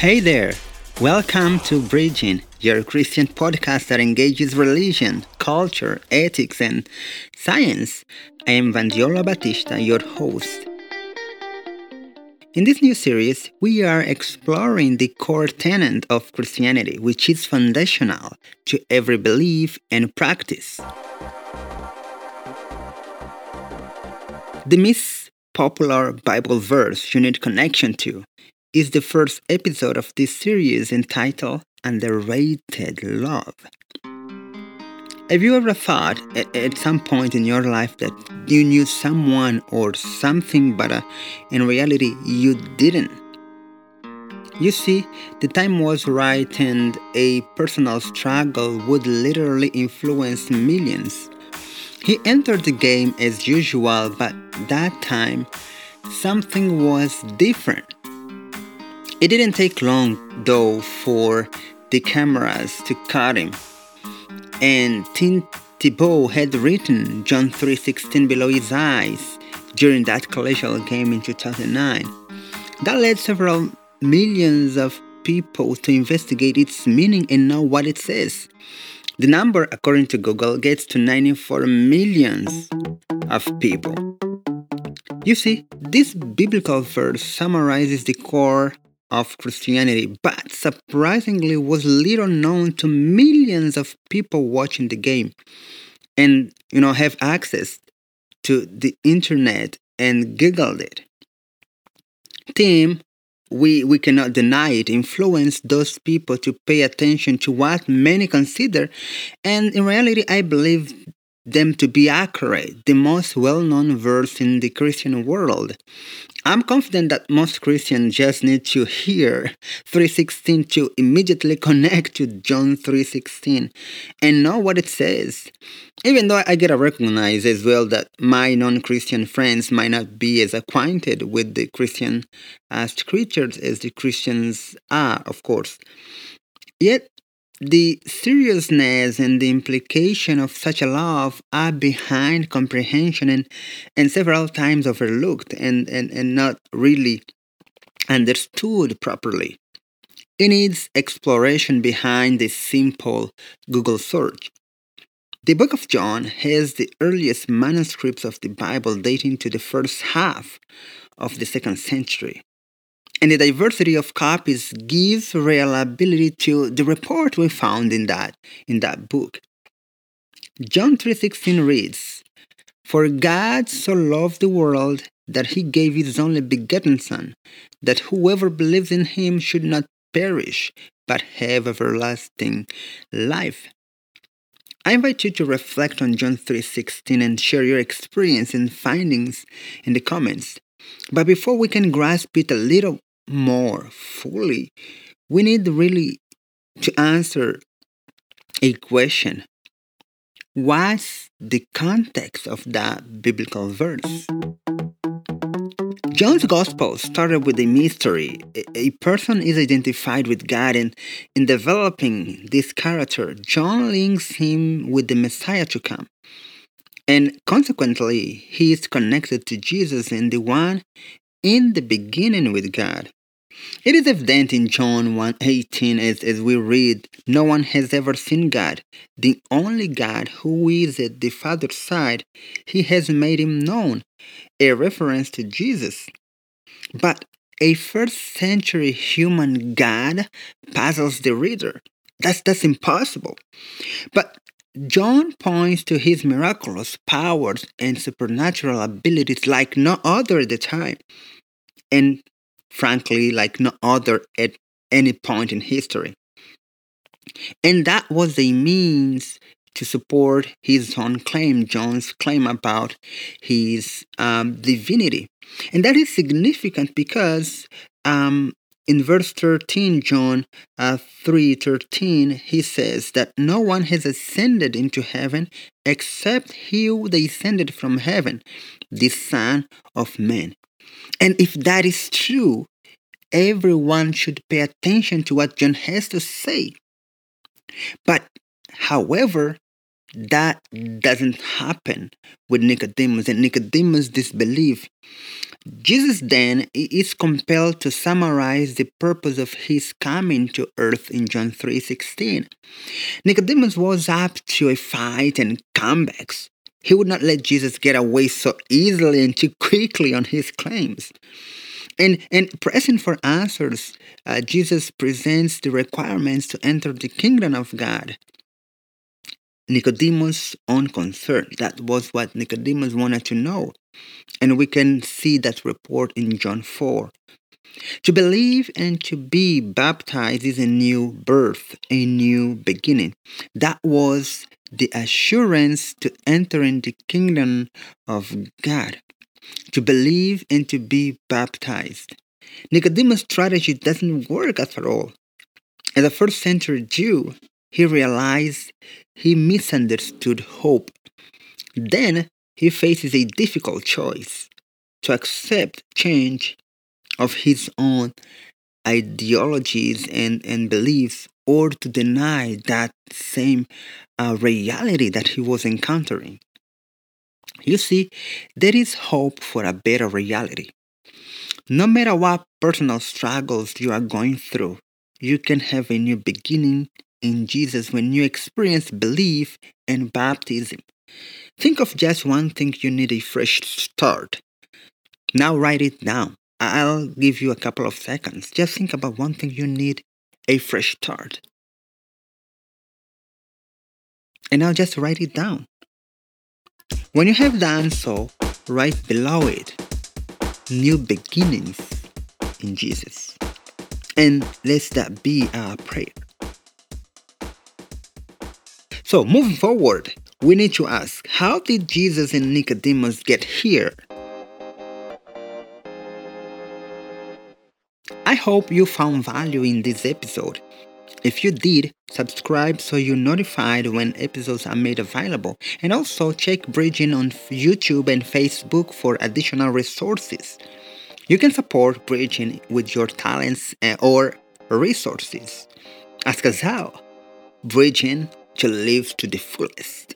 Hey there! Welcome to Bridging, your Christian podcast that engages religion, culture, ethics, and science. I am Vandiola Batista, your host. In this new series, we are exploring the core tenet of Christianity, which is foundational to every belief and practice. The most popular Bible verse you need connection to is the first episode of this series entitled Underrated Love. Have you ever thought at, at, some point in your life that you knew someone or something, but uh, in reality you didn't? You see, the time was right, and a personal struggle would literally influence millions. He entered the game as usual, but that time something was different. It didn't take long, though, for the cameras to cut him. And Tim Tebow had written John 3.16 below his eyes during that collegial game in 2009. That led several millions of people to investigate its meaning and know what it says. The number, according to Google, gets to 94 millions of people. You see, this biblical verse summarizes the core of Christianity, but surprisingly was little known to millions of people watching the game and you know have access to the internet and googled it. Tim, we, we cannot deny it, influenced those people to pay attention to what many consider, and in reality, I believe them to be accurate, the most well known verse in the Christian world. I'm confident that most Christians just need to hear 316 to immediately connect to John 316 and know what it says. Even though I get to recognize as well that my non-Christian friends might not be as acquainted with the Christian uh, scriptures as the Christians are, of course. Yet the seriousness and the implication of such a love are behind comprehension and, and several times overlooked and, and, and not really understood properly. It needs exploration behind this simple Google search. The book of John has the earliest manuscripts of the Bible dating to the first half of the second century and the diversity of copies gives reliability to the report we found in that in that book. John 3:16 reads, "For God so loved the world that he gave his only begotten son, that whoever believes in him should not perish, but have everlasting life." I invite you to reflect on John 3:16 and share your experience and findings in the comments. But before we can grasp it a little more fully, we need really to answer a question What's the context of that biblical verse? John's Gospel started with a mystery. A person is identified with God, and in developing this character, John links him with the Messiah to come. And consequently, he is connected to Jesus and the one in the beginning with God. It is evident in John 1:18 as, as we read, No one has ever seen God. The only God who is at the Father's side, he has made him known, a reference to Jesus. But a first century human God puzzles the reader. That's that's impossible. But John points to his miraculous powers and supernatural abilities like no other at the time. And frankly, like no other at any point in history. And that was a means to support his own claim, John's claim about his um, divinity. And that is significant because um, in verse 13, John uh, 3 13, he says that no one has ascended into heaven except he who descended from heaven, the Son of Man. And if that is true, everyone should pay attention to what John has to say. But, however, that doesn't happen with Nicodemus and Nicodemus' disbelief. Jesus then is compelled to summarize the purpose of his coming to earth in John 3:16. Nicodemus was up to a fight and comebacks. He would not let Jesus get away so easily and too quickly on his claims. And, and pressing for answers, uh, Jesus presents the requirements to enter the kingdom of God. Nicodemus' own concern. That was what Nicodemus wanted to know. And we can see that report in John 4. To believe and to be baptized is a new birth, a new beginning. That was the assurance to enter in the kingdom of God. To believe and to be baptized. Nicodemus' strategy doesn't work after all. As a first century Jew, he realized he misunderstood hope. Then he faces a difficult choice to accept change of his own ideologies and, and beliefs or to deny that same uh, reality that he was encountering. You see, there is hope for a better reality. No matter what personal struggles you are going through, you can have a new beginning in Jesus when you experience belief and baptism. Think of just one thing you need a fresh start. Now write it down. I'll give you a couple of seconds. Just think about one thing you need a fresh start. And now just write it down. When you have done so, write below it new beginnings in Jesus. And let that be our prayer. So, moving forward, we need to ask how did Jesus and Nicodemus get here? I hope you found value in this episode. If you did, subscribe so you're notified when episodes are made available. And also check Bridging on YouTube and Facebook for additional resources. You can support Bridging with your talents eh, or resources. Ask us how. Bridging to live to the fullest.